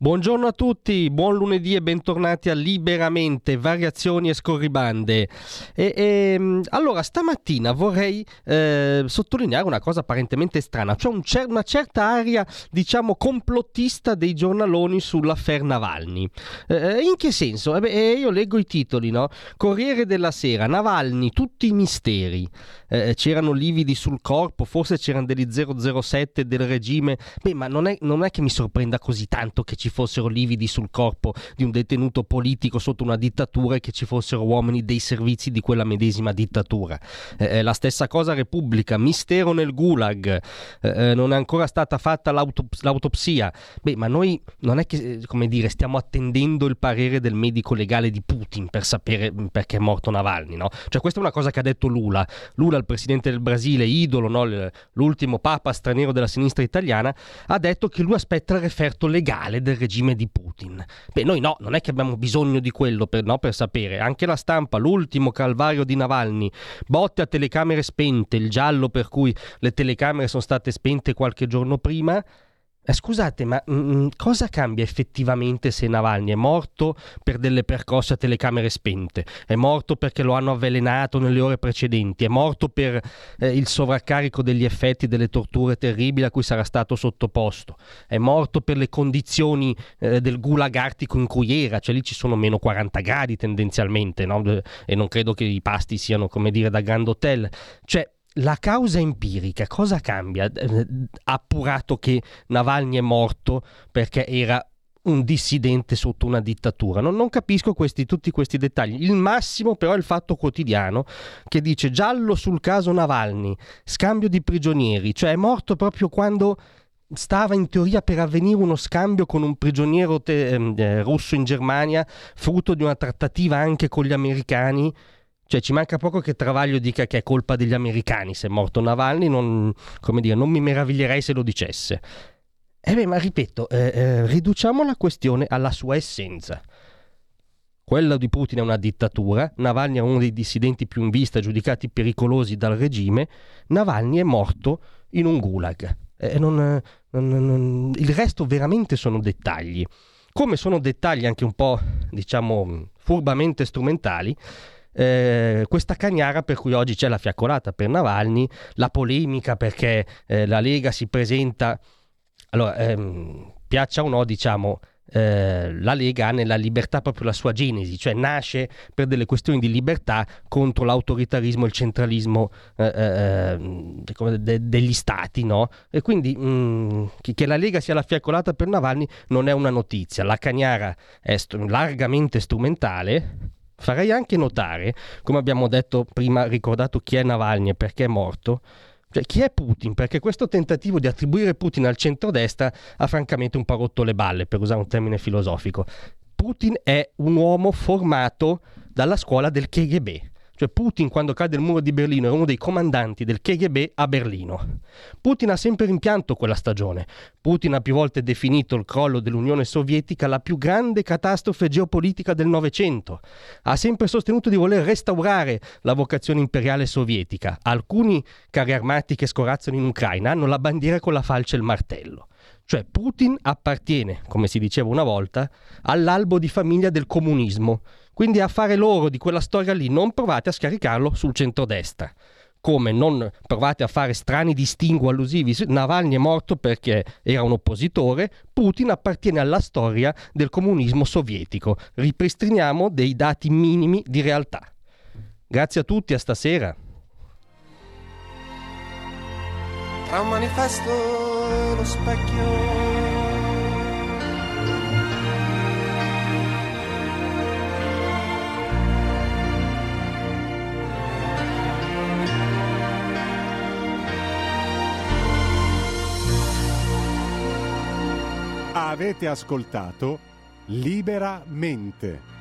Buongiorno a tutti, buon lunedì e bentornati a Liberamente, variazioni e scorribande. E, e, ehm, allora, stamattina vorrei eh, sottolineare una cosa apparentemente strana, cioè un cer- una certa aria, diciamo, complottista dei giornaloni sull'affair Navalny. Eh, eh in che senso? Eh beh, eh, io leggo i titoli, no? Corriere della Sera, Navalny, tutti i misteri. Eh, c'erano lividi sul corpo, forse c'erano degli 007 del regime. Beh, ma non è, non è che mi sorprenda così tanto che ci ci fossero lividi sul corpo di un detenuto politico sotto una dittatura e che ci fossero uomini dei servizi di quella medesima dittatura. Eh, eh la stessa cosa Repubblica, mistero nel gulag, eh, eh, non è ancora stata fatta l'autop- l'autopsia. Beh, ma noi non è che, eh, come dire, stiamo attendendo il parere del medico legale di Putin per sapere mm, perché è morto Navalny, no? Cioè questa è una cosa che ha detto Lula. Lula, il presidente del Brasile, idolo, no? l'ultimo papa straniero della sinistra italiana, ha detto che lui aspetta il referto legale del regime di Putin. Beh, noi no, non è che abbiamo bisogno di quello per, no, per sapere. Anche la stampa, l'ultimo calvario di Navalny, botte a telecamere spente, il giallo per cui le telecamere sono state spente qualche giorno prima, scusate, ma mh, mm, mm, cosa cambia effettivamente se Navalny è morto per delle percosse a telecamere spente? È morto perché lo hanno avvelenato nelle ore precedenti? È morto per eh, il sovraccarico degli effetti delle torture terribili a cui sarà stato sottoposto? È morto per le condizioni eh, del gulag artico in cui era? Cioè lì ci sono meno 40 gradi tendenzialmente, no? E non credo che i pasti siano, come dire, da Grand Hotel. Cioè, la causa empirica cosa cambia? Eh, appurato che Navalny è morto perché era un dissidente sotto una dittatura. Non, non capisco questi, tutti questi dettagli. Il massimo però è il fatto quotidiano che dice giallo sul caso Navalny, scambio di prigionieri, cioè è morto proprio quando stava in teoria per avvenire uno scambio con un prigioniero te, ehm, eh, russo in Germania, frutto di una trattativa anche con gli americani cioè ci manca poco che Travaglio dica che è colpa degli americani se è morto Navalny, non, dire, non mi meraviglierei se lo dicesse. Eh beh, ma ripeto, eh, eh, riduciamo la questione alla sua essenza. Quella di Putin è una dittatura, Navalny è uno dei dissidenti più in vista, giudicati pericolosi dal regime, Navalny è morto in un gulag. Eh, non, non, non, il resto veramente sono dettagli. Come sono dettagli anche un po', diciamo, furbamente strumentali, eh, questa cagnara per cui oggi c'è la fiaccolata per Navalny, la polemica perché eh, la Lega si presenta, allora, ehm, piaccia o no, diciamo, eh, la Lega ha nella libertà proprio la sua genesi, cioè nasce per delle questioni di libertà contro l'autoritarismo e il centralismo eh, eh, de- degli stati, no? E quindi mh, mm, che la Lega sia la fiaccolata per Navalny non è una notizia, la Cagnara è st- largamente strumentale, Farei anche notare, come abbiamo detto prima, ricordato chi è Navalny e perché è morto, cioè, chi è Putin? Perché questo tentativo di attribuire Putin al centrodestra ha francamente un po' rotto le balle, per usare un termine filosofico. Putin è un uomo formato dalla scuola del KGB. Cioè Putin quando cade il muro di Berlino era uno dei comandanti del KGB a Berlino. Putin ha sempre rimpianto quella stagione. Putin ha più volte definito il crollo dell'Unione Sovietica la più grande catastrofe geopolitica del Novecento. Ha sempre sostenuto di voler restaurare la vocazione imperiale sovietica. Alcuni carri armati che scorazzano in Ucraina hanno la bandiera con la falce e il martello. Cioè Putin appartiene, come si diceva una volta, all'albo di famiglia del comunismo quindi a fare loro di quella storia lì non provate a scaricarlo sul centrodestra. Come non provate a fare strani distinguo allusivi. Navalny è morto perché era un oppositore, Putin appartiene alla storia del comunismo sovietico. Ripristiniamo dei dati minimi di realtà. Grazie a tutti, a stasera. Tra un manifesto e lo specchio Avete ascoltato Liberamente.